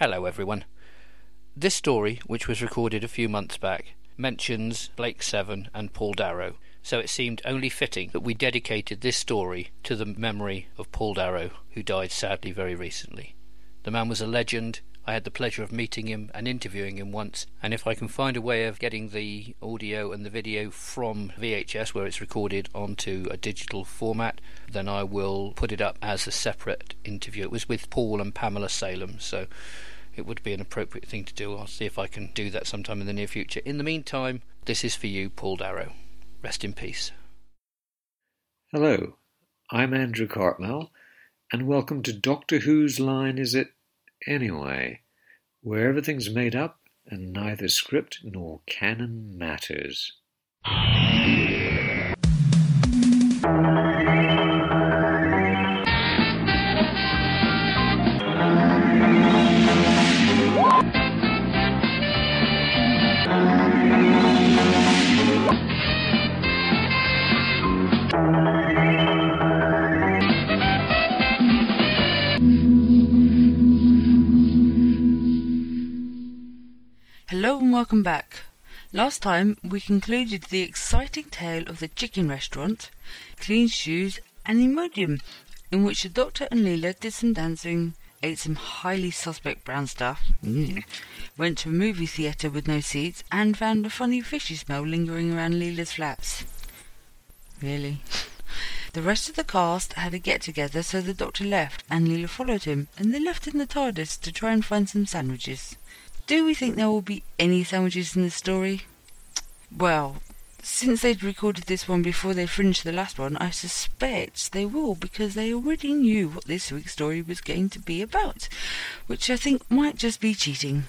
Hello, everyone. This story, which was recorded a few months back, mentions Blake Seven and Paul Darrow, so it seemed only fitting that we dedicated this story to the memory of Paul Darrow, who died sadly very recently. The man was a legend. I had the pleasure of meeting him and interviewing him once, and if I can find a way of getting the audio and the video from VHS where it's recorded onto a digital format, then I will put it up as a separate interview. It was with Paul and Pamela Salem, so it would be an appropriate thing to do. I'll see if I can do that sometime in the near future. In the meantime, this is for you, Paul Darrow. Rest in peace. Hello, I'm Andrew Cartmel, and welcome to Doctor Who's Line Is It Anyway, where everything's made up and neither script nor canon matters. Hello and welcome back. Last time we concluded the exciting tale of the chicken restaurant, clean shoes, and Imodium, in which the Doctor and Leela did some dancing, ate some highly suspect brown stuff, mm, went to a movie theatre with no seats, and found a funny fishy smell lingering around Leela's flaps. Really? The rest of the cast had a get together, so the Doctor left, and Leela followed him, and they left in the TARDIS to try and find some sandwiches. Do we think there will be any sandwiches in the story? Well, since they'd recorded this one before they finished the last one, I suspect they will because they already knew what this week's story was going to be about, which I think might just be cheating.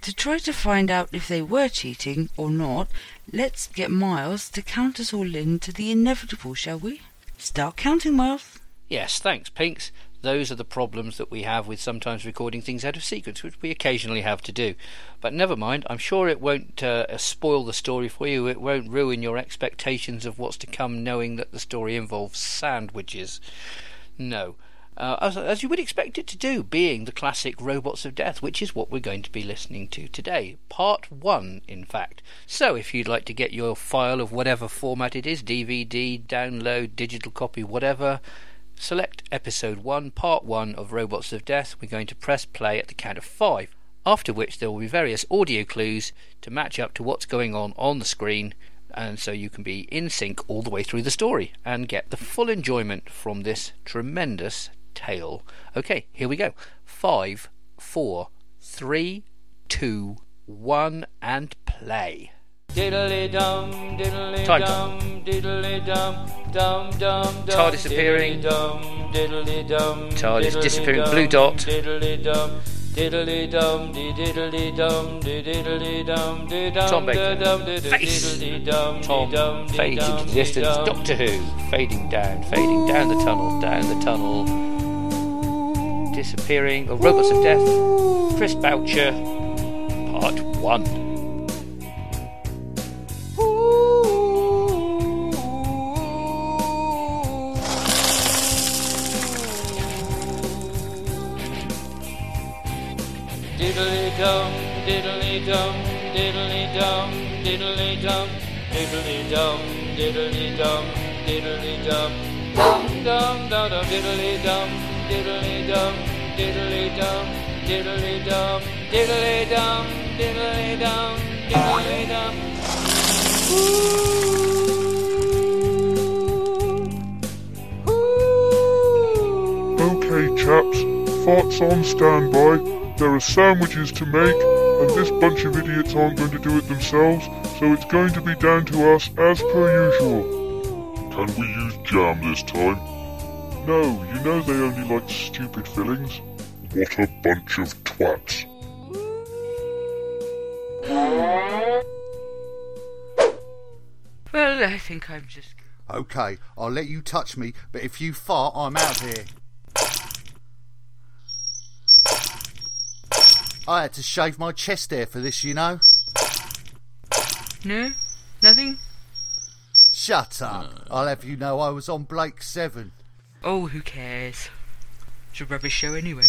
To try to find out if they were cheating or not, let's get Miles to count us all in to the inevitable, shall we? Start counting, Miles. Yes, thanks, Pinks. Those are the problems that we have with sometimes recording things out of sequence, which we occasionally have to do. But never mind, I'm sure it won't uh, spoil the story for you. It won't ruin your expectations of what's to come, knowing that the story involves sandwiches. No. Uh, as, as you would expect it to do, being the classic Robots of Death, which is what we're going to be listening to today. Part 1, in fact. So, if you'd like to get your file of whatever format it is DVD, download, digital copy, whatever select episode 1, part 1 of Robots of Death. We're going to press play at the count of 5, after which there will be various audio clues to match up to what's going on on the screen, and so you can be in sync all the way through the story and get the full enjoyment from this tremendous tale. Okay, here we go. Five, four, three, two, one, and play. Diddly dum, diddly Time dum, diddly dum, dum dum dum. TARDIS appearing. Diddly dum, diddly dum. TARDIS diddly disappearing, blue dot. Diddly dum, diddly dum, diddly dum, diddly dum, di dum. Tom Baker. dum, di di Face. Tom fades into the distance. Doctor Who fading down, fading down the tunnel, down the tunnel, disappearing. Oh, Robots of Death. Chris Boucher, part one. Diddly dum, diddly dum, diddly dum, diddly dum, diddly dum, diddly dum, diddly dum, dum dum dum diddly dum, diddly dum, diddly dum, diddly dum, diddly dum, diddly dum, diddly dum. Okay, chaps, farts on standby. There are sandwiches to make, and this bunch of idiots aren't going to do it themselves, so it's going to be down to us as per usual. Can we use jam this time? No, you know they only like stupid fillings. What a bunch of twats. I think I'm just. Okay, I'll let you touch me, but if you fart, I'm out here. I had to shave my chest hair for this, you know. No? Nothing? Shut up. I'll have you know I was on Blake 7. Oh, who cares? It's a rubbish show anyway.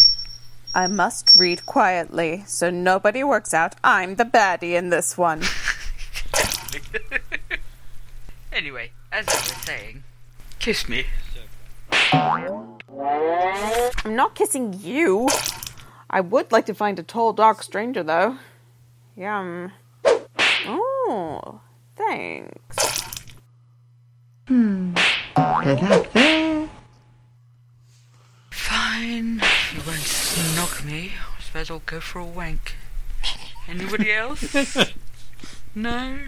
I must read quietly, so nobody works out I'm the baddie in this one. Anyway, as I was saying, kiss me. I'm not kissing you. I would like to find a tall, dark stranger, though. Yum. Oh, thanks. Hmm. Fine. You won't snog me. I suppose I'll go for a wank. Anybody else? no?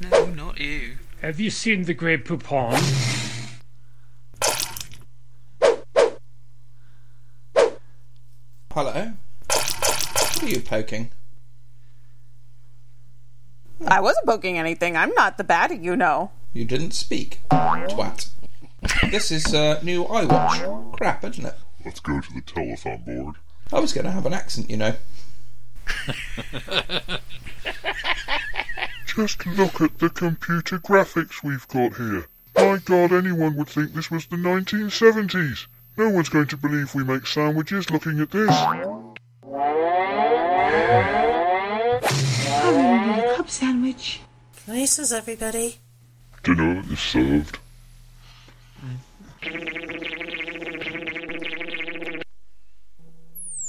No, not you. Have you seen the Grey Poupon? Hello? What are you poking? I wasn't poking anything. I'm not the baddie, you know. You didn't speak, twat. This is uh, new iWatch. Crap, isn't it? Let's go to the telephone board. I was going to have an accent, you know. Just look at the computer graphics we've got here. My god, anyone would think this was the 1970s. No one's going to believe we make sandwiches looking at this. Club sandwich. Places, everybody. Dinner is served.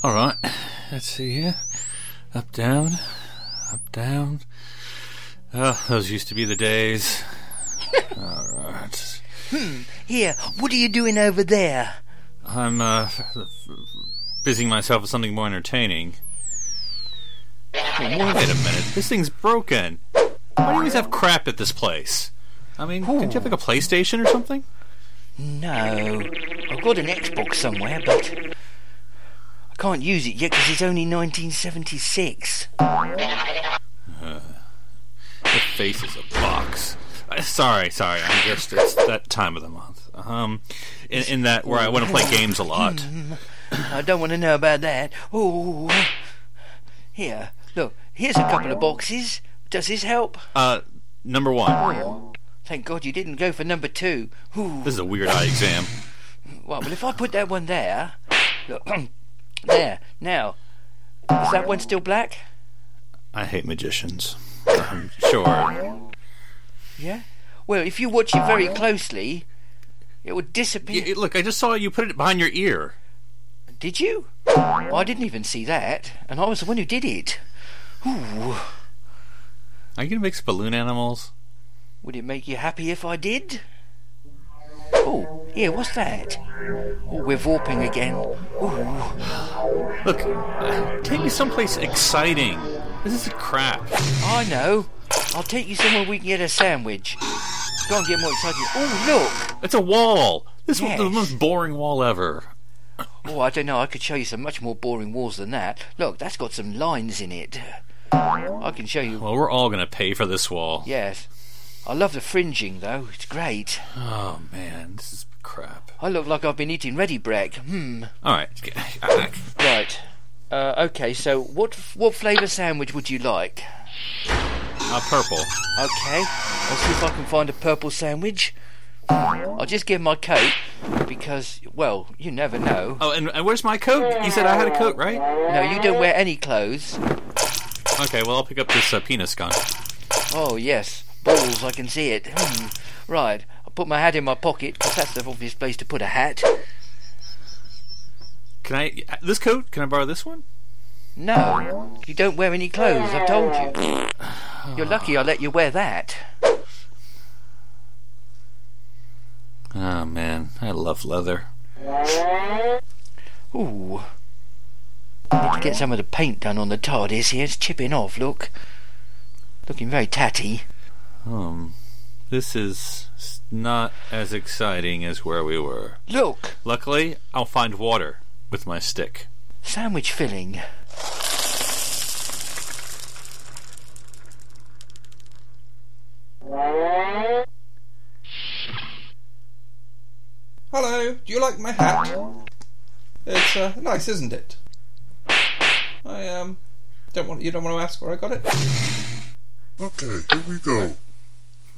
All right, let's see here. Up, down, up, down. Oh, those used to be the days. All right. Hmm. Here, what are you doing over there? I'm uh, busying myself with something more entertaining. Wait a minute, this thing's broken. Why do you always have crap at this place? I mean, didn't you have like a PlayStation or something? No, I've got an Xbox somewhere, but I can't use it yet because it's only 1976. Face is a box. Uh, sorry, sorry. I'm just it's that time of the month. Um, in, in that where I want to play games a lot. I don't want to know about that. Oh, here, look, here's a couple of boxes. Does this help? Uh, number one. Oh, thank God you didn't go for number two. Ooh. This is a weird eye exam. Well, well, if I put that one there, look, there. Now, is that one still black? I hate magicians. Um, sure. Yeah. Well, if you watch it very closely, it would disappear. Y- look, I just saw you put it behind your ear. Did you? Oh, I didn't even see that, and I was the one who did it. Ooh. Are you gonna make balloon animals? Would it make you happy if I did? Oh, yeah, what's that? Oh, we're warping again. Ooh. Look, uh, take me someplace exciting. This is crap. I know. I'll take you somewhere we can get a sandwich. Go and get more exciting. Oh, look! It's a wall. This is the most boring wall ever. Oh, I don't know. I could show you some much more boring walls than that. Look, that's got some lines in it. I can show you. Well, we're all gonna pay for this wall. Yes. I love the fringing, though. It's great. Oh man, this is crap. I look like I've been eating Ready Brek. Hmm. All right. Right. Uh, okay, so what what flavour sandwich would you like? Uh, purple. Okay, I'll see if I can find a purple sandwich. I'll just give my coat because, well, you never know. Oh, and, and where's my coat? You said I had a coat, right? No, you don't wear any clothes. Okay, well I'll pick up this uh, penis gun. Oh yes, balls. I can see it. Hmm. Right, I'll put my hat in my pocket because that's the obvious place to put a hat. Can I? This coat? Can I borrow this one? No, you don't wear any clothes. I've told you. You're lucky I let you wear that. Oh man, I love leather. Ooh. Need to get some of the paint done on the TARDIS here. It's chipping off, look. Looking very tatty. Um, this is not as exciting as where we were. Look, Luckily, I'll find water with my stick. sandwich filling. Hello, do you like my hat? It's uh, nice, isn't it? I um don't want you don't want to ask where I got it. Okay, here we go.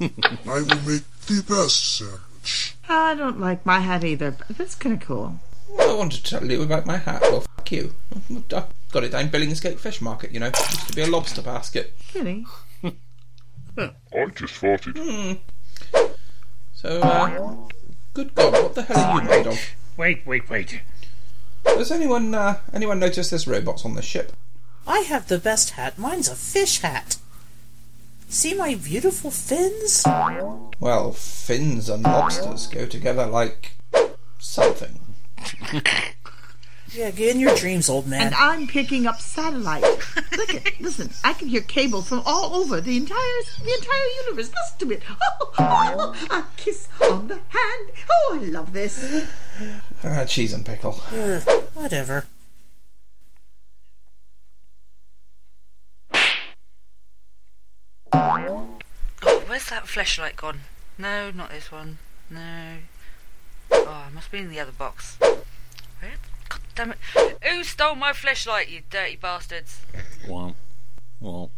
I will make the best sandwich. I don't like my hat either, but that's kind of cool. I wanted to tell you about my hat. Well, fuck you. I got it down Billingsgate Fish Market, you know. Used to be a lobster basket. Really? I just farted. Hmm. So, uh, good God, what the hell are you made of? Wait, wait, wait. Does anyone, uh, anyone notice there's robots on the ship? I have the best hat. Mine's a fish hat. See my beautiful fins? Well, fins and lobsters go together like something. Yeah, get in your dreams, old man. And I'm picking up satellite. Look at, listen. I can hear cables from all over the entire, the entire universe. Listen to it. Oh, oh, a kiss on the hand. Oh, I love this. Ah, cheese and pickle. Ugh, whatever. Oh, where's that flashlight gone? No, not this one. No. Oh, it must be in the other box. Where? God damn it. Who stole my flashlight, you dirty bastards? Well, well.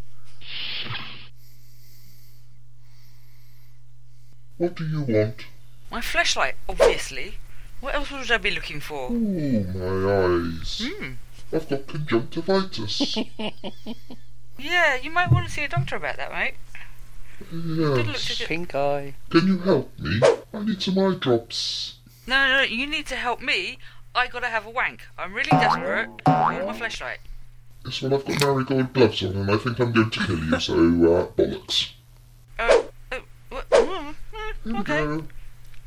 What do you want? My flashlight, obviously. What else would I be looking for? Oh, my eyes. Hmm. I've got conjunctivitis. Yeah, you might want to see a doctor about that, mate. Good look yes. to Pink eye. Can you help me? I need some eye drops. No, no, no, you need to help me. I gotta have a wank. I'm really desperate. I want my flashlight. It's well, I've got marigold gloves on and I think I'm going to kill you, so, uh, bollocks. Oh, oh, what? mm, Here mm, we okay.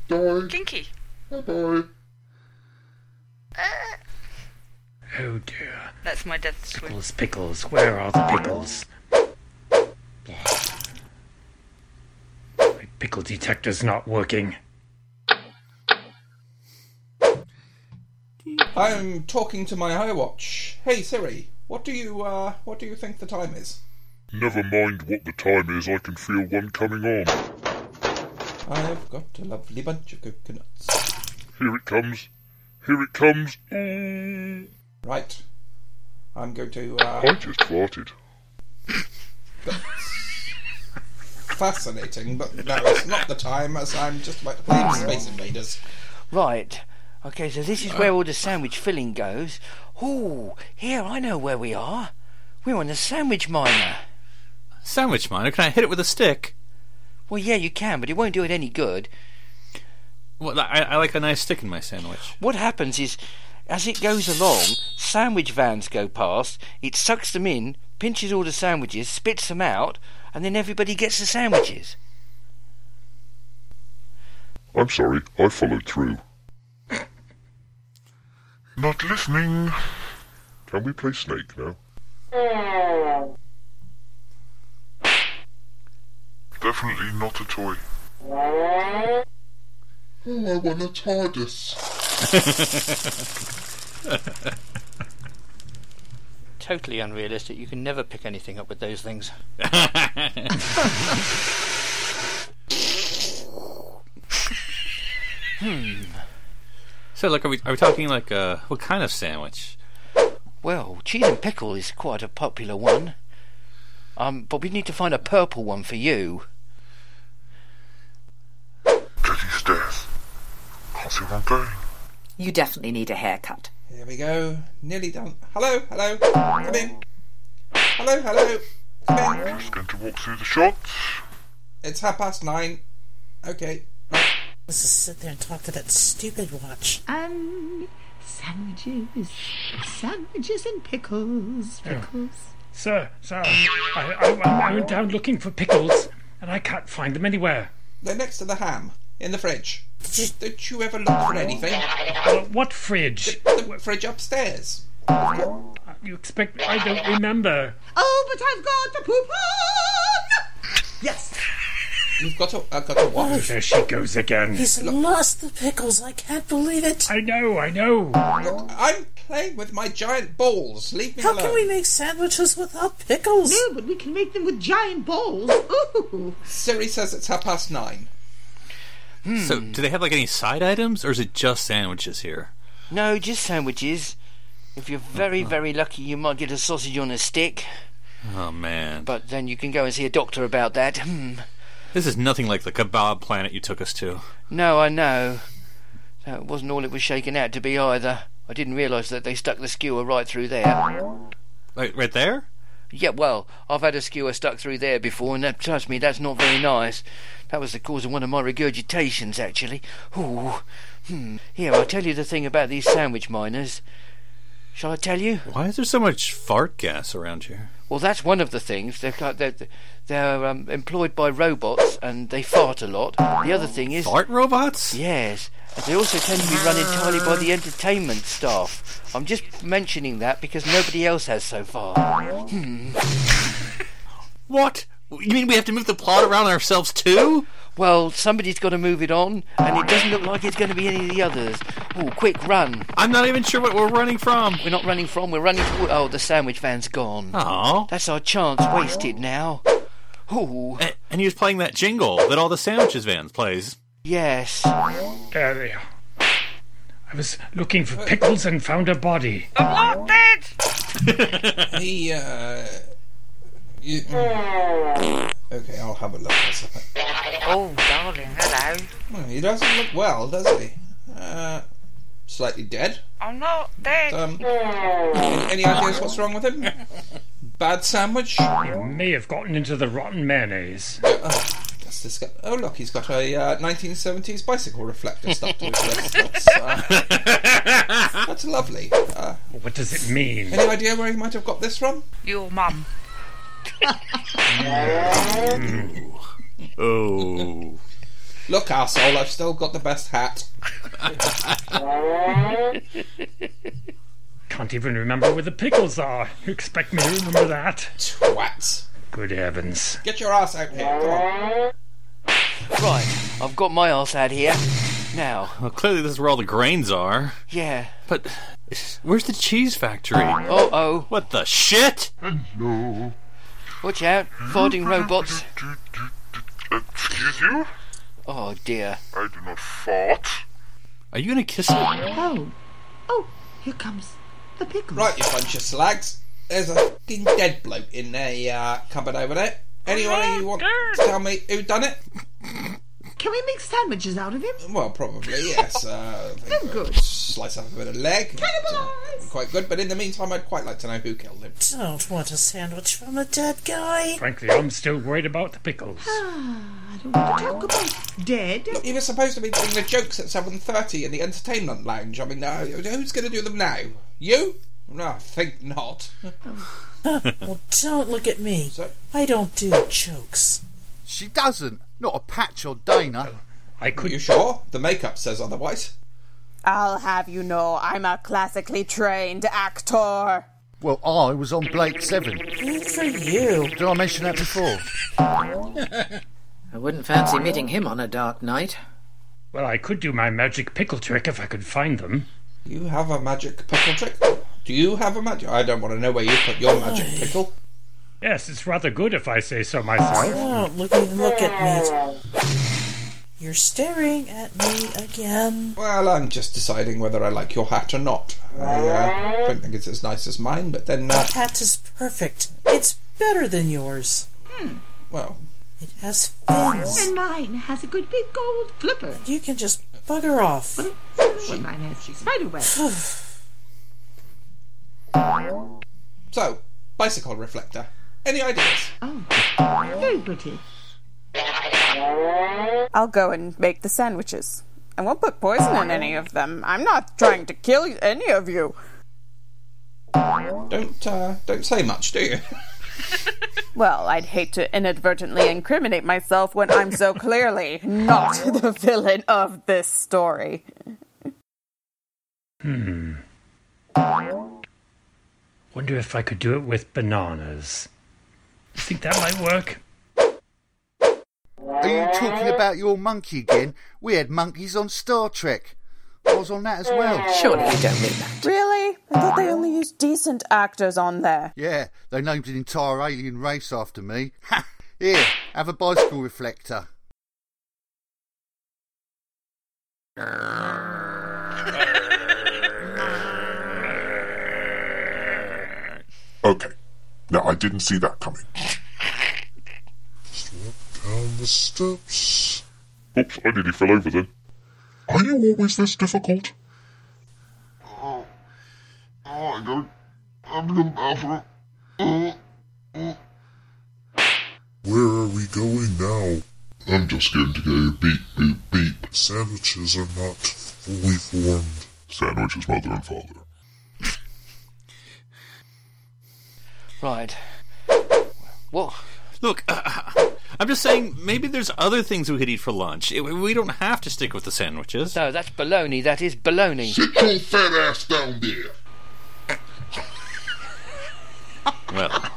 go. Die. Kinky. Bye-bye. Oh dear. That's my death swim. Pickles, pickles. Where are the pickles? My pickle detector's not working. I'm talking to my iWatch. Hey Siri, what do you, uh, what do you think the time is? Never mind what the time is, I can feel one coming on. I've got a lovely bunch of coconuts. Here it comes. Here it comes. Right. I'm going to, I uh, just farted. fascinating, but no, it's not the time as I'm just about to play Space Invaders. Right. Okay, so this is where all the sandwich filling goes. Ooh, here, I know where we are. We're on the sandwich miner. Sandwich miner? Can I hit it with a stick? Well, yeah, you can, but it won't do it any good. Well, I, I like a nice stick in my sandwich. What happens is, as it goes along, sandwich vans go past, it sucks them in, pinches all the sandwiches, spits them out, and then everybody gets the sandwiches. I'm sorry, I followed through. Not listening. Can we play Snake now? Definitely not a toy. Oh, I want a TARDIS. Totally unrealistic. You can never pick anything up with those things. hmm. So, like, are we, are we talking like uh, what kind of sandwich? Well, cheese and pickle is quite a popular one. Um, but we need to find a purple one for you. Jetty stairs. Can't see where I'm. You definitely need a haircut. Here we go. Nearly done. Hello, hello. Come in. Hello, hello. Come in. Just going to walk through the shots. It's half past nine. Okay. Let's just sit there and talk to that stupid watch. And sandwiches, sandwiches and pickles, Yeah. pickles. Sir, sir, I, I, I went down looking for pickles, and I can't find them anywhere. They're next to the ham in the fridge. Did you, you ever look for anything? Uh, what fridge? The, the fridge upstairs. You expect I don't remember. Oh, but I've got the poupon! Yes. You've got to, uh, got to watch. There she goes again. He's lost the pickles. I can't believe it. I know, I know. Look, I'm playing with my giant balls. Leave me How alone. can we make sandwiches without pickles? No, but we can make them with giant bowls. Ooh. Siri says it's half past nine. So, do they have like any side items, or is it just sandwiches here? No, just sandwiches. If you're very, very lucky, you might get a sausage on a stick. Oh man, But then you can go and see a doctor about that. Hmm. This is nothing like the kebab planet you took us to. No, I know. That wasn't all it was shaking out to be either. I didn't realise that they stuck the skewer right through there. Right, right there? Yeah, well, I've had a skewer stuck through there before, and that, trust me, that's not very nice. That was the cause of one of my regurgitations, actually. Ooh. Hmm. Here, I'll tell you the thing about these sandwich miners. Shall I tell you? Why is there so much fart gas around here? Well, that's one of the things. They're they're, they're um, employed by robots, and they fart a lot. The other thing is Fart robots? yes, and they also tend to be run entirely by the entertainment staff. I'm just mentioning that because nobody else has so far. Hmm. What? You mean we have to move the plot around ourselves too? Well, somebody's got to move it on, and it doesn't look like it's going to be any of the others. Oh, quick, run! I'm not even sure what we're running from. We're not running from. We're running toward. Oh, the sandwich van's gone. Oh. That's our chance wasted now. Ooh. And, and he was playing that jingle that all the sandwiches vans plays. Yes. There they are. I was looking for pickles and found a body. I'm not dead! He, uh. You, okay, I'll have a look at something. Oh, darling, hello. Well, he doesn't look well, does he? Uh, slightly dead. I'm not dead. Um, any ideas what's wrong with him? Bad sandwich? He may have gotten into the rotten mayonnaise. Oh, that's disgust- oh look, he's got a uh, 1970s bicycle reflector stuck to his wrist. That's, uh, that's lovely. Uh, What does it mean? any idea where he might have got this from? Your mum. Oh. Look, asshole, I've still got the best hat. Can't even remember where the pickles are. You expect me to remember that? Twats. Good heavens. Get your ass out here, come on. Right. I've got my ass out here. Now. Well, clearly this is where all the grains are. Yeah. But where's the cheese factory? Oh oh. What the shit? Hello. Watch out. Farting robots. Excuse you? Oh dear. I do not fart. Are you gonna kiss it? Oh. Oh, here comes the pickles. Right, you bunch of slags. There's a fucking dead bloke in the uh, cupboard over there. Anyone who want to tell me who done it? Can we make sandwiches out of him? Well, probably, yes. Uh, I think Oh, good. Slice up a bit of leg. Cannibalize! Quite good, but in the meantime, I'd quite like to know who killed him. Don't want a sandwich from a dead guy. Frankly, I'm still worried about the pickles. Ah, I don't want to talk about dead. Look, you were supposed to be doing the jokes at 7.30 in the entertainment lounge. I mean, uh, who's going to do them now? You? No, I think not. well, don't look at me. So- I don't do jokes. She doesn't. Not a patch or Dana. I Are could. you sure? The makeup says otherwise. I'll have you know I'm a classically trained actor. Well, I was on Blake 7. Good for you. Did I mention that before? I wouldn't fancy meeting him on a dark night. Well, I could do my magic pickle trick if I could find them. You have a magic pickle trick? Do you have a magic? I don't want to know where you put your magic pickle. Yes, it's rather good if I say so myself. Don't look look at me. You're staring at me again. Well, I'm just deciding whether I like your hat or not. I uh, don't think it's as nice as mine, but then, uh, That hat is perfect. It's better than yours. Hmm. well, It has fins. And mine has a good big gold flipper. You can just bugger off. Well, mine has spider web. so, bicycle reflector. Any ideas? Oh, very pretty. I'll go and make the sandwiches. I won't put poison in any of them. I'm not trying to kill any of you. Don't, uh, don't say much, do you? Well, I'd hate to inadvertently incriminate myself when I'm so clearly not the villain of this story. Hmm. Wonder if I could do it with bananas. You think that might work? Are you talking about your monkey again? We had monkeys on Star Trek. I was on that as well. Surely you don't mean that. Really? I thought they only used decent actors on there. Yeah, they named an entire alien race after me. Ha! Here, have a bicycle reflector. Now, I didn't see that coming. Walk down the steps. Oops, I nearly fell over then. Are you always this difficult? Oh, oh I got I'm in the bathroom. Oh, oh. Where are we going now? I'm just going to go beep, beep, beep. Sandwiches are not fully formed. Sandwiches, mother and father. Right. What? Look, uh, I'm just saying maybe there's other things we could eat for lunch. We don't have to stick with the sandwiches. No, that's baloney. That is baloney. Sit your fat ass down there. Well,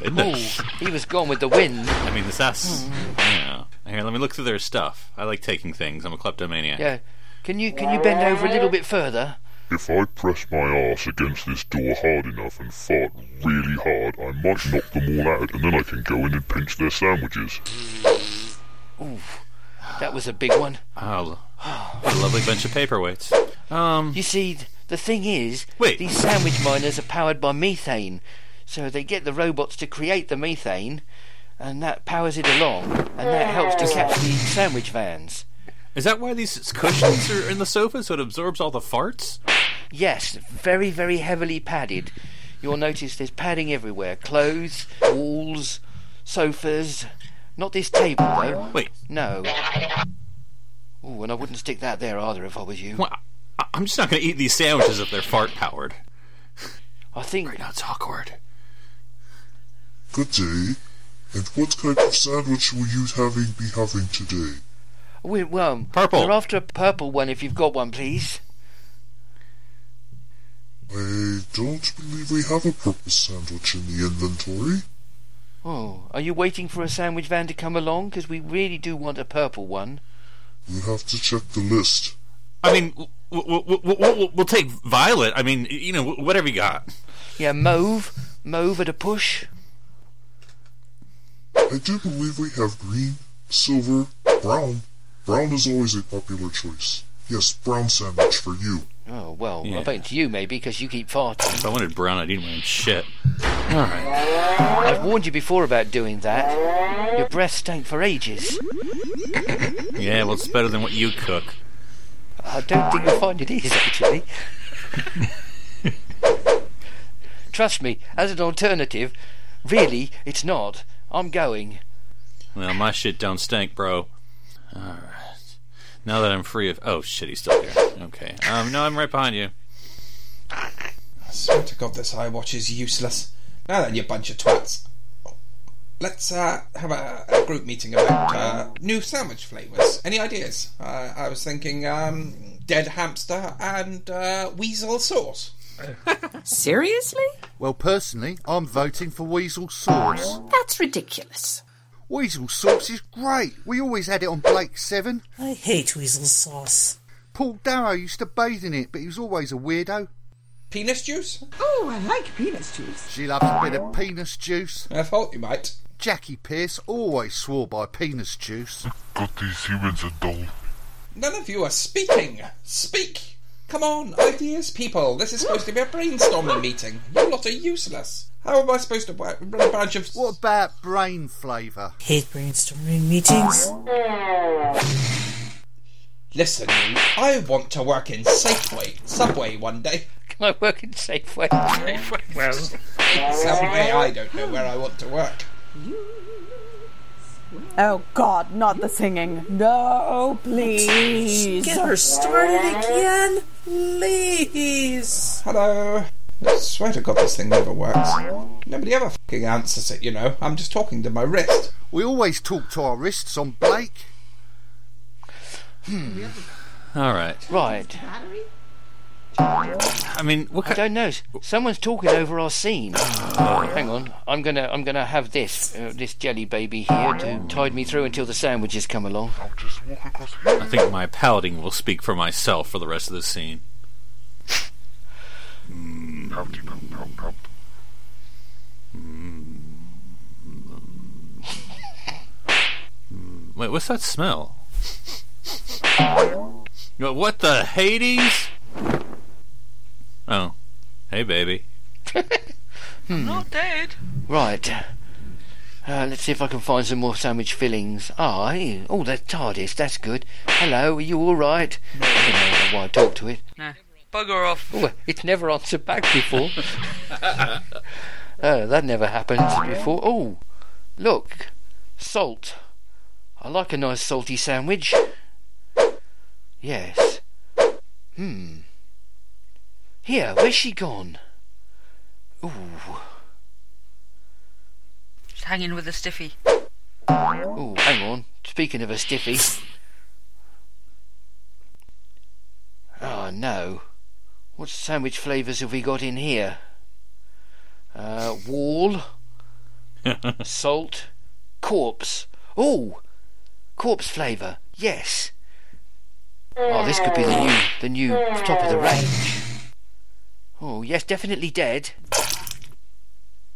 goodness. Ooh, he was gone with the wind. I mean, this that's yeah. Here, let me look through their stuff. I like taking things. I'm a kleptomaniac. Yeah. Can you can you bend over a little bit further? If I press my ass against this door hard enough and fart really hard, I might knock them all out, and then I can go in and pinch their sandwiches. Ooh, that was a big one. Oh, a lovely bunch of paperweights. Um, You see, the thing is, Wait. these sandwich miners are powered by methane, so they get the robots to create the methane, and that powers it along, and that helps to catch the sandwich vans. Is that why these cushions are in the sofa so it absorbs all the farts? Yes, very, very heavily padded. You'll notice there's padding everywhere clothes, walls, sofas. Not this table, though. Wait. No. Ooh, and I wouldn't stick that there either if I was you. Well, I- I'm just not going to eat these sandwiches if they're fart powered. I think. Right now it's awkward. Good day. And what kind of sandwich will you having be having today? We, well, Purple. We're after a purple one if you've got one, please. I don't believe we have a purple sandwich in the inventory. Oh, are you waiting for a sandwich van to come along? Because we really do want a purple one. We'll have to check the list. I mean, we'll, we'll, we'll, we'll take violet. I mean, you know, whatever you got. Yeah, mauve. Mauve at a push. I do believe we have green, silver, brown. Brown is always a popular choice. Yes, brown sandwich for you. Oh, well, Yeah. I bet it's you maybe because you keep farting. If I wanted brown, I'd eat my own shit. All right. I've warned you before about doing that. Your breath stank for ages. Yeah, well, it's better than what you cook. I don't think you'll find it is, actually. Trust me, as an alternative, really, it's not. I'm going. Well, my shit don't stink, bro. All right. Now that I'm free of. Oh shit, he's still here. Okay. Um, no, I'm right behind you. I swear to God, this iWatch is useless. Now then, you bunch of twats. Let's uh, have a, a group meeting about uh, new sandwich flavours. Any ideas? Uh, I was thinking um, dead hamster and uh, weasel sauce. Seriously? Well, personally, I'm voting for weasel sauce. That's ridiculous. Weasel sauce is great. We always had it on Blake 7. I hate weasel sauce. Paul Darrow used to bathe in it, but he was always a weirdo. Penis juice? Oh, I like penis juice. She loves a bit of penis juice. I thought you might. Jackie Pearce always swore by penis juice. God, these humans are dull. None of you are speaking. Speak! Come on, ideas, people. This is supposed to be a brainstorming meeting. You lot are useless. How am I supposed to work, run a bunch of. What about brain flavour? Hate brainstorming meetings. Listen, I want to work in Safeway, Subway one day. Can I work in Safeway? Well, Subway, I don't know where I want to work. Oh God, not the singing. No, please. Get her started again, please. Hello. I swear to God, this thing never works. Nobody ever fucking answers it, you know. I'm just talking to my wrist. We always talk to our wrists on Blake. All right. Right. I mean, what I don't know. Someone's talking over our scene. Hang on. I'm gonna I'm gonna have this uh, this jelly baby here to tide me through until the sandwiches come along. I'll just walk across. I think my pouting will speak for myself for the rest of the scene. Pouty, pout, pout, pout. Wait, what's that smell? What the Hades? Oh, hey, baby. I'm not dead. Right. Uh, let's see if I can find some more sandwich fillings. Ah, here. oh, that's TARDIS. That's good. Hello, are you all right? I don't know why I talk to it. No. Bugger off. Oh, it's never answered back before. Oh, that never happened before. Oh, look, salt. I like a nice salty sandwich. Yes. Hmm. Here, where's she gone? Ooh. She's hanging with a stiffy. Ooh, hang on. Speaking of a stiffy. Oh no. What sandwich flavours have we got in here? Uh, wall, salt, corpse. Oh, corpse flavour. Yes. Oh, this could be the new, the new top of the range. Oh, yes, definitely dead.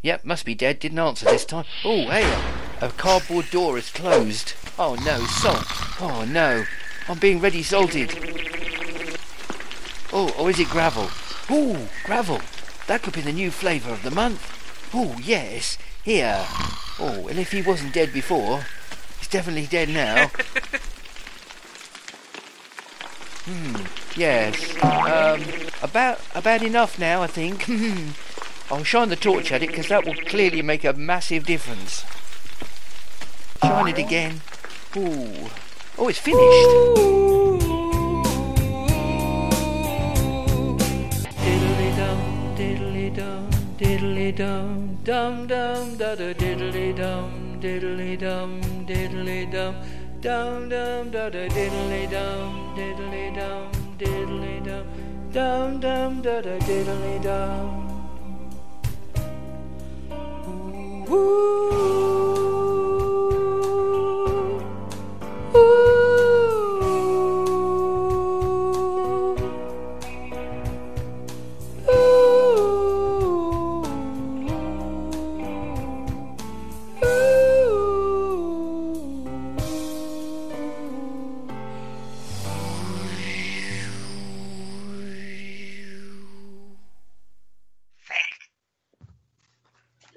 Yep, must be dead. Didn't answer this time. Oh, hey, a cardboard door is closed. Oh no, salt. Oh no, I'm being ready salted. Oh, or is it gravel? Oh, gravel. That could be the new flavour of the month. Oh, yes. Here. Oh, and if he wasn't dead before, he's definitely dead now. Hmm. Yes. Um. About about enough now, I think. I'll shine the torch at it because that will clearly make a massive difference. Shine it again. Ooh. Oh, it's finished. Diddly diddly dum, dum dum da da diddly dum, diddly dum, diddly dum, dum dum da da diddly dum, diddly dum, diddly dum, dum dum da da diddly dum.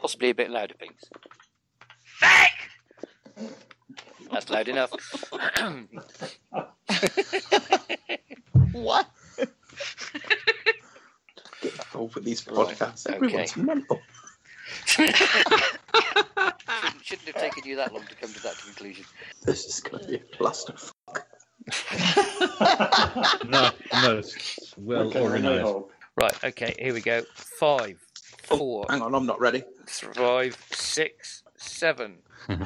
Possibly a bit louder, please. Pinks. That's loud enough. What? Get Over these Right, podcasts, okay. everyone's mental. shouldn't, shouldn't have taken you that long to come to that conclusion. This is going to be a clusterfuck. no, no, it's well Okay, organised. Right, okay, here we go. Five, Oh, four. Hang on, I'm not ready. Five, six, seven. well,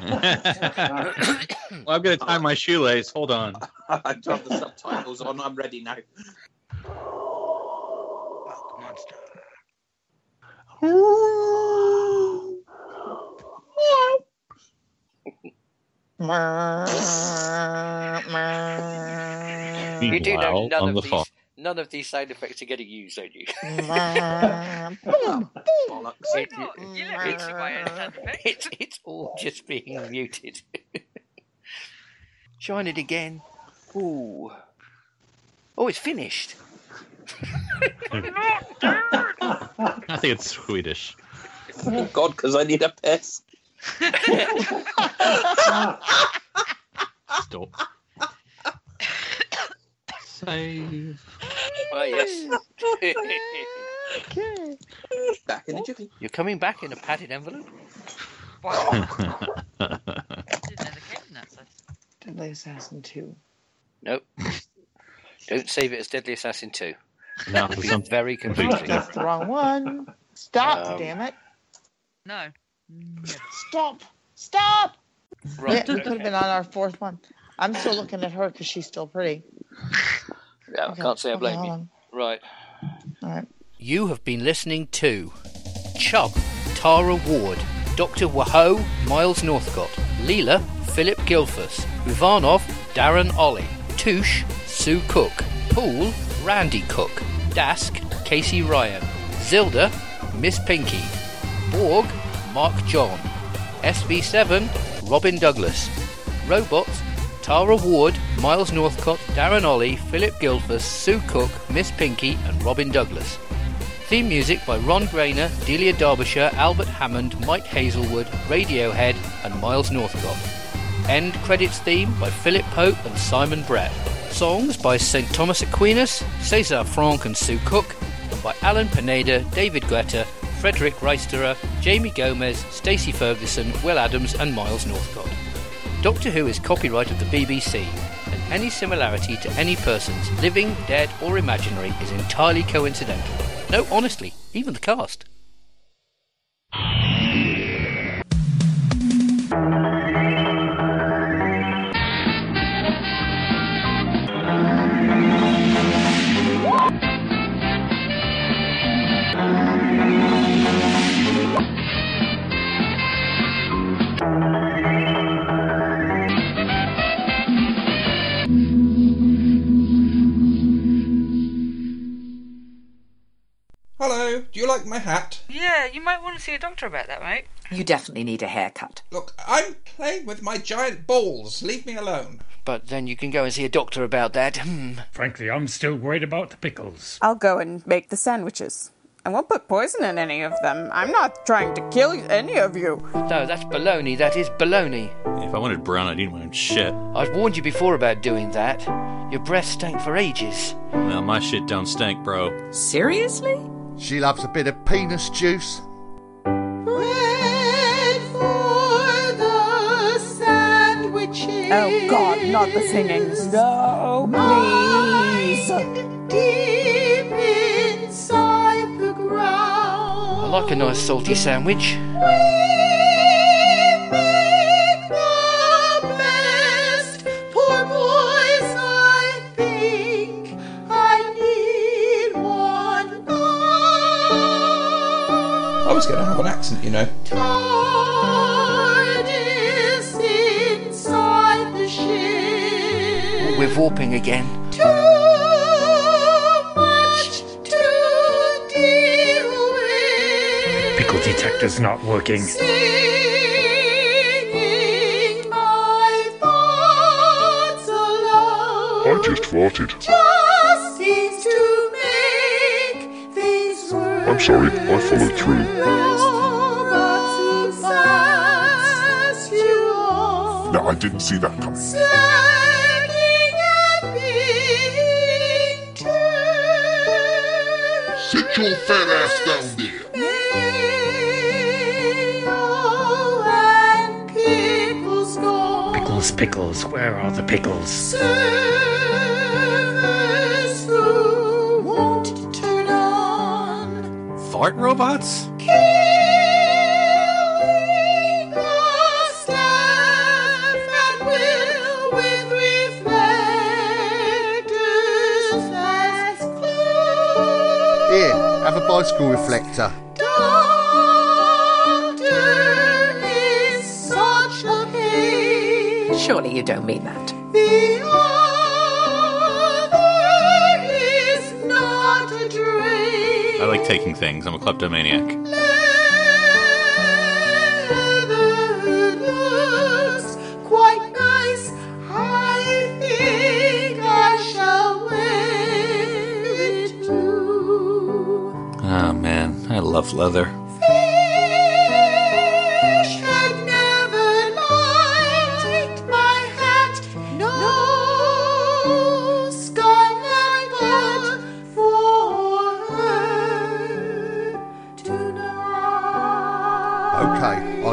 I'm going to tie my shoelace. Hold on. I don't have the subtitles on. I'm ready now. You do know Meanwhile, none on of the these phone. None of these sound effects are getting used, don't you? Bollocks. It- it's, it's, it's all just being muted. Shine it again. Ooh. Oh, it's finished. I think it's Swedish. Oh God, because I need a piss. Stop. Save. Oh, yes. Okay. Back in a jiffy. You're coming back in a padded envelope? Deadly Assassin 2. Nope. Don't save it as Deadly Assassin 2. No, It'll be some- very confusing. That's the wrong one. Stop, Um, damn it. No. Stop. Stop. Right, Yeah, we could have been on our fourth one. I'm still looking at her because she's still pretty. Yeah, I can't say I blame you. Right. All right. You have been listening to Chub, Tara Ward, Dr. Waho, Miles Northcott, Leela, Philip Gilfus, Uvanov, Darren Ollie, Touche, Sue Cook, Poul, Randy Cook, Dask, Casey Ryan, Zilda, Miss Pinky, Borg, Mark John, SV7, Robin Douglas, Robots, Tara Ward, Miles Northcott, Darren Ollie, Philip Gilfus, Sue Cook, Miss Pinky, and Robin Douglas. Theme music by Ron Grainer, Delia Derbyshire, Albert Hammond, Mike Hazelwood, Radiohead, and Miles Northcott. End credits theme by Philip Pope and Simon Brett. Songs by St. Thomas Aquinas, Cesar Franck and Sue Cook, and by Allan Pineda, David Guetta, Frederick Riesterer, Jamie Gomez, Stacy Ferguson, Will Adams, and Miles Northcott. Doctor Who is copyright of the BBC, and any similarity to any persons, living, dead, or imaginary, is entirely coincidental. No, honestly, even the cast. You like my hat? Yeah, you might want to see a doctor about that, mate. You definitely need a haircut. Look, I'm playing with my giant balls. Leave me alone. But then you can go and see a doctor about that. Hmm. Frankly, I'm still worried about the pickles. I'll go and make the sandwiches. I won't put poison in any of them. I'm not trying to kill any of you. No, that's baloney. That is baloney. If I wanted brown, I'd eat my own shit. I've warned you before about doing that. Your breath stank for ages. Well, my shit don't stink, bro. Seriously? She loves a bit of penis juice. Oh God, not the singing. No, please. Deep inside the ground. I like a nice salty sandwich. Poor I going to have an accent, you know. TARDIS inside the ship. We're warping again. Too much to deal with. Pickle detector's not working. My thoughts alone. I just farted. I'm sorry, I followed through. Robots who fast you off. No, I didn't see that coming. Slacking and being too Sit your fat ass down there. Pickles. Pickles, pickles, where are the pickles? As clues. Here, have a bicycle reflector. Doctor is such a pain. Surely you don't mean that. Taking things. I'm a kleptomaniac. Leather quite nice. I think I shall wear it too. Oh man, I love leather.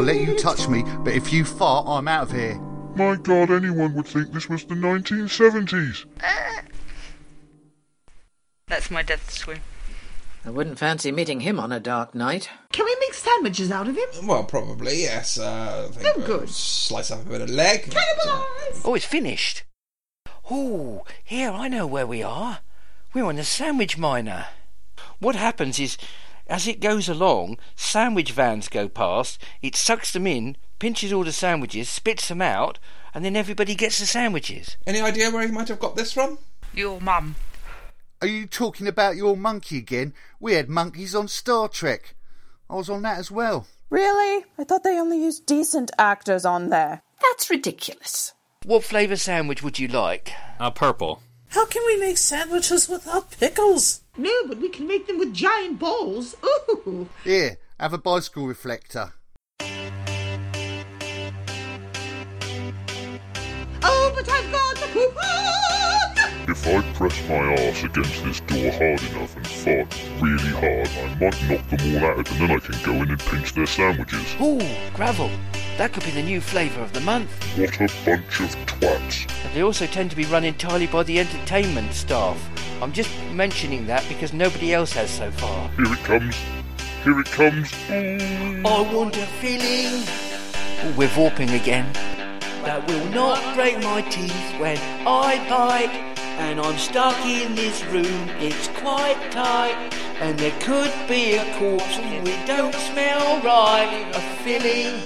Let you touch me, but if you fart, I'm out of here. My god, anyone would think this was the 1970s. That's my death swim. I wouldn't fancy meeting him on a dark night. Can we make sandwiches out of him? Well, probably, yes. Uh, I think, Oh, good. Slice up a bit of leg. Cannibalise! Oh, it's finished. Oh, here, I know where we are. We're on the sandwich miner. What happens is, as it goes along, sandwich vans go past, it sucks them in, pinches all the sandwiches, spits them out, and then everybody gets the sandwiches. Any idea where he might have got this from? Your mum. Are you talking about your monkey again? We had monkeys on Star Trek. I was on that as well. Really? I thought they only used decent actors on there. That's ridiculous. What flavour sandwich would you like? Uh, purple. How can we make sandwiches without pickles? No, but we can make them with giant balls. Ooh. Here, have a bicycle reflector. Oh, but I've got the! I press my arse against this door hard enough and fart really hard, I might knock them all out and then I can go in and pinch their sandwiches. Ooh, gravel. That could be the new flavour of the month. What a bunch of twats. And they also tend to be run entirely by the entertainment staff. I'm just mentioning that because nobody else has so far. Here it comes. Here it comes. I want a feeling. Oh, we're warping again. That will not break my teeth when I bite. And I'm stuck in this room, it's quite tight. And there could be a corpse, ooh, it don't smell right. A feeling.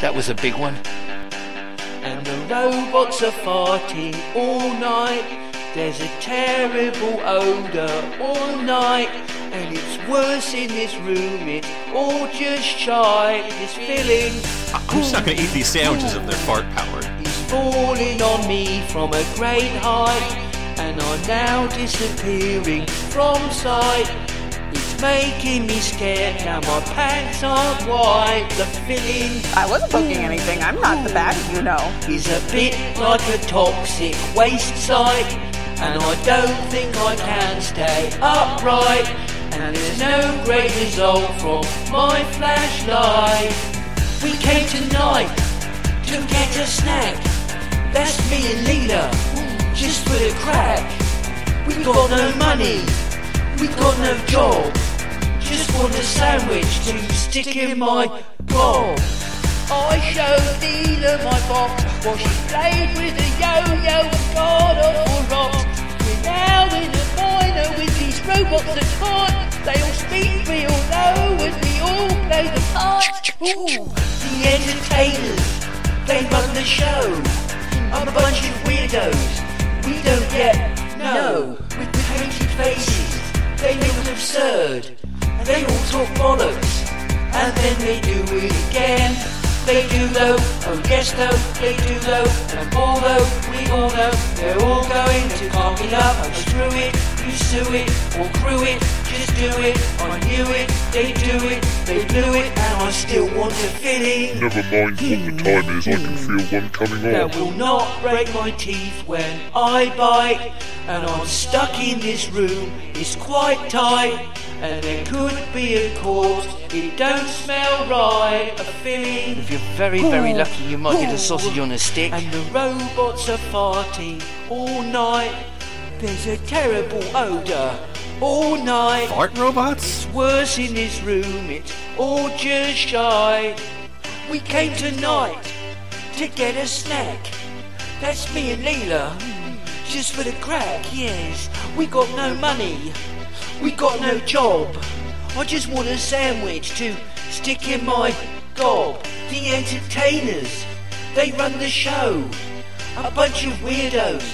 That was a big one. And the robots are farting all night. There's a terrible odour all night. And it's worse in this room, it's all just shy. This feeling. I'm uh, just not going to eat these sandwiches of their fart power. It's falling on me from a great height, and I'm now disappearing from sight. It's making me scared now. My pants aren't white. The feeling I wasn't booking anything. I'm not the baddie, you know. is a bit like a toxic waste site, and I don't think I can stay upright. And there's no great result from my flashlight. We came tonight to get a snack. That's me and Leela, just for the crack. We got no money, we got no job. Just want a sandwich to stick in my gob. I showed Leela my box while she played with a yo-yo and got off rocks. We're now in a minor with these robots that can't. They all speak real low and we all play the part. Ooh, the entertainers, they run the show. I'm A bunch of weirdos, we don't get no. With painted faces, they look absurd. And they all talk bollocks, and then they do it again. They do though, oh yes though, they do though, and although we all know they're all going to cock it up, oh screw it, you sue it, or crew it, just do it, I knew it, they do it, they blew it, and I still want to a feeling. Never mind what the time is, I can feel one coming That on. will not break my teeth when I bite. And I'm stuck in this room, it's quite tight. And there could be a cause, it don't smell right. A feeling. If you're very, very lucky, you might get a sausage on a stick. And the robots are farting all night. There's a terrible odour all night. Fart robots? It's worse in this room, it's all just shy. We came tonight to get a snack. That's me and Leela. Just for the crack, yes. We got no money. We got no job. I just want a sandwich to stick in my gob. The entertainers, they run the show. A bunch of weirdos.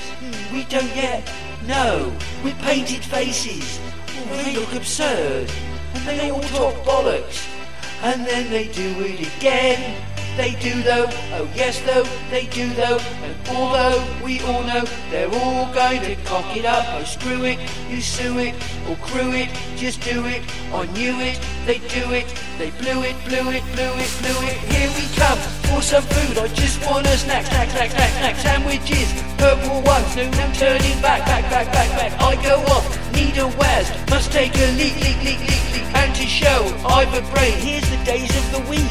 We don't yet know. With painted faces. They look absurd. And they all talk bollocks. And then they do it again. They do though, oh yes though, they do though, and although we all know they're all going to cock it up, oh screw it, you sue it, or crew it, just do it, I knew it, they do it, they blew it, blew it, blew it, blew it, here we come, for some food, I just want a snack, snack, snack, snack, snack, sandwiches, purple ones, no, no turning back, back, back, back, back, I go off, need a Waz, must take a leak, leak, leak, leak, leak, and to show I've a brain, here's the days of the week,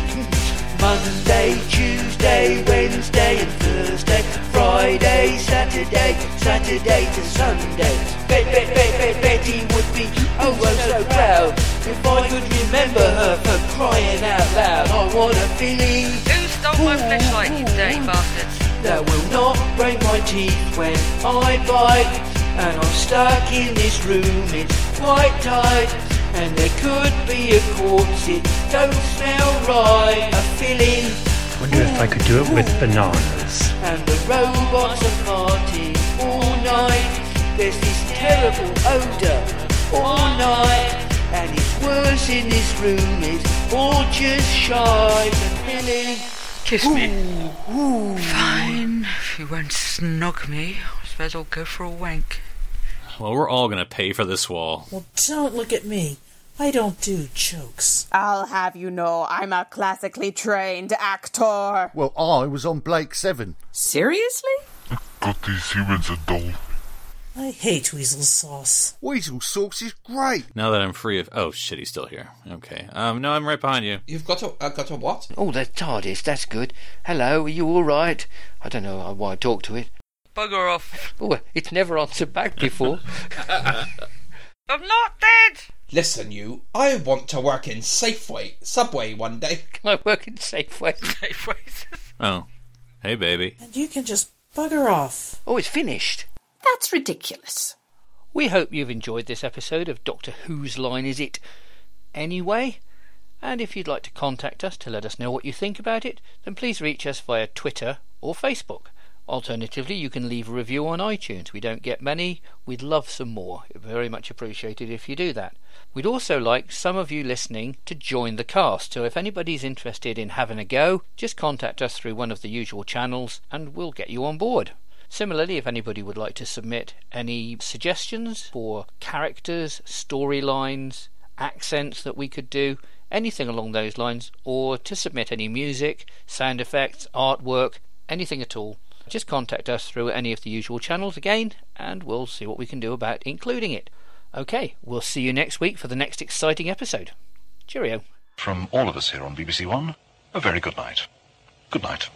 Monday, Tuesday, Wednesday and Thursday, Friday, Saturday, Saturday to Sunday. Bet, bet, bet, bet, Betty would be oh oh so proud if I could remember her for crying out loud. I want a feeling Who stole my flashlight, you dirty bastards? that will not break my teeth when I bite. And I'm stuck in this room, it's quite tight. And there could be a corpse, it don't smell right. A feeling, Wonder if I could do it with bananas. and the robots are farting all night. There's this terrible odour all night. And it's worse in this room, it's all just shy. A feeling, Kiss me. Fine. If you won't snog me, I suppose I'll go for a wank. Well, we're all going to pay for this wall. Well, don't look at me. I don't do jokes. I'll have you know I'm a classically trained actor. Well, I was on Blake's 7. Seriously? Got these humans are dull. I hate weasel sauce. Weasel sauce is great. Now that I'm free of. Oh, shit, he's still here. Okay. Um, no, I'm right behind you. You've got a uh, got a what? Oh, the TARDIS, that's good. Hello, are you all right? I don't know why I talk to it. Bugger off. Oh, it's never answered back before. I'm not dead! Listen, you. I want to work in Safeway, Subway one day. Can I work in Safeway? Safeways. Oh. Hey, baby. And you can just bugger off. Oh, it's finished. That's ridiculous. We hope you've enjoyed this episode of Doctor Whose Line Is It Anyway? And if you'd like to contact us to let us know what you think about it, then please reach us via Twitter or Facebook. Alternatively, you can leave a review on iTunes. We don't get many. We'd love some more. Very much appreciated if you do that. We'd also like some of you listening to join the cast. So if anybody's interested in having a go, just contact us through one of the usual channels and we'll get you on board. Similarly, if anybody would like to submit any suggestions for characters, storylines, accents that we could do, anything along those lines, or to submit any music, sound effects, artwork, anything at all, just contact us through any of the usual channels again, and we'll see what we can do about including it. Okay, we'll see you next week for the next exciting episode. Cheerio. From all of us here on BBC One, a very good night. Good night.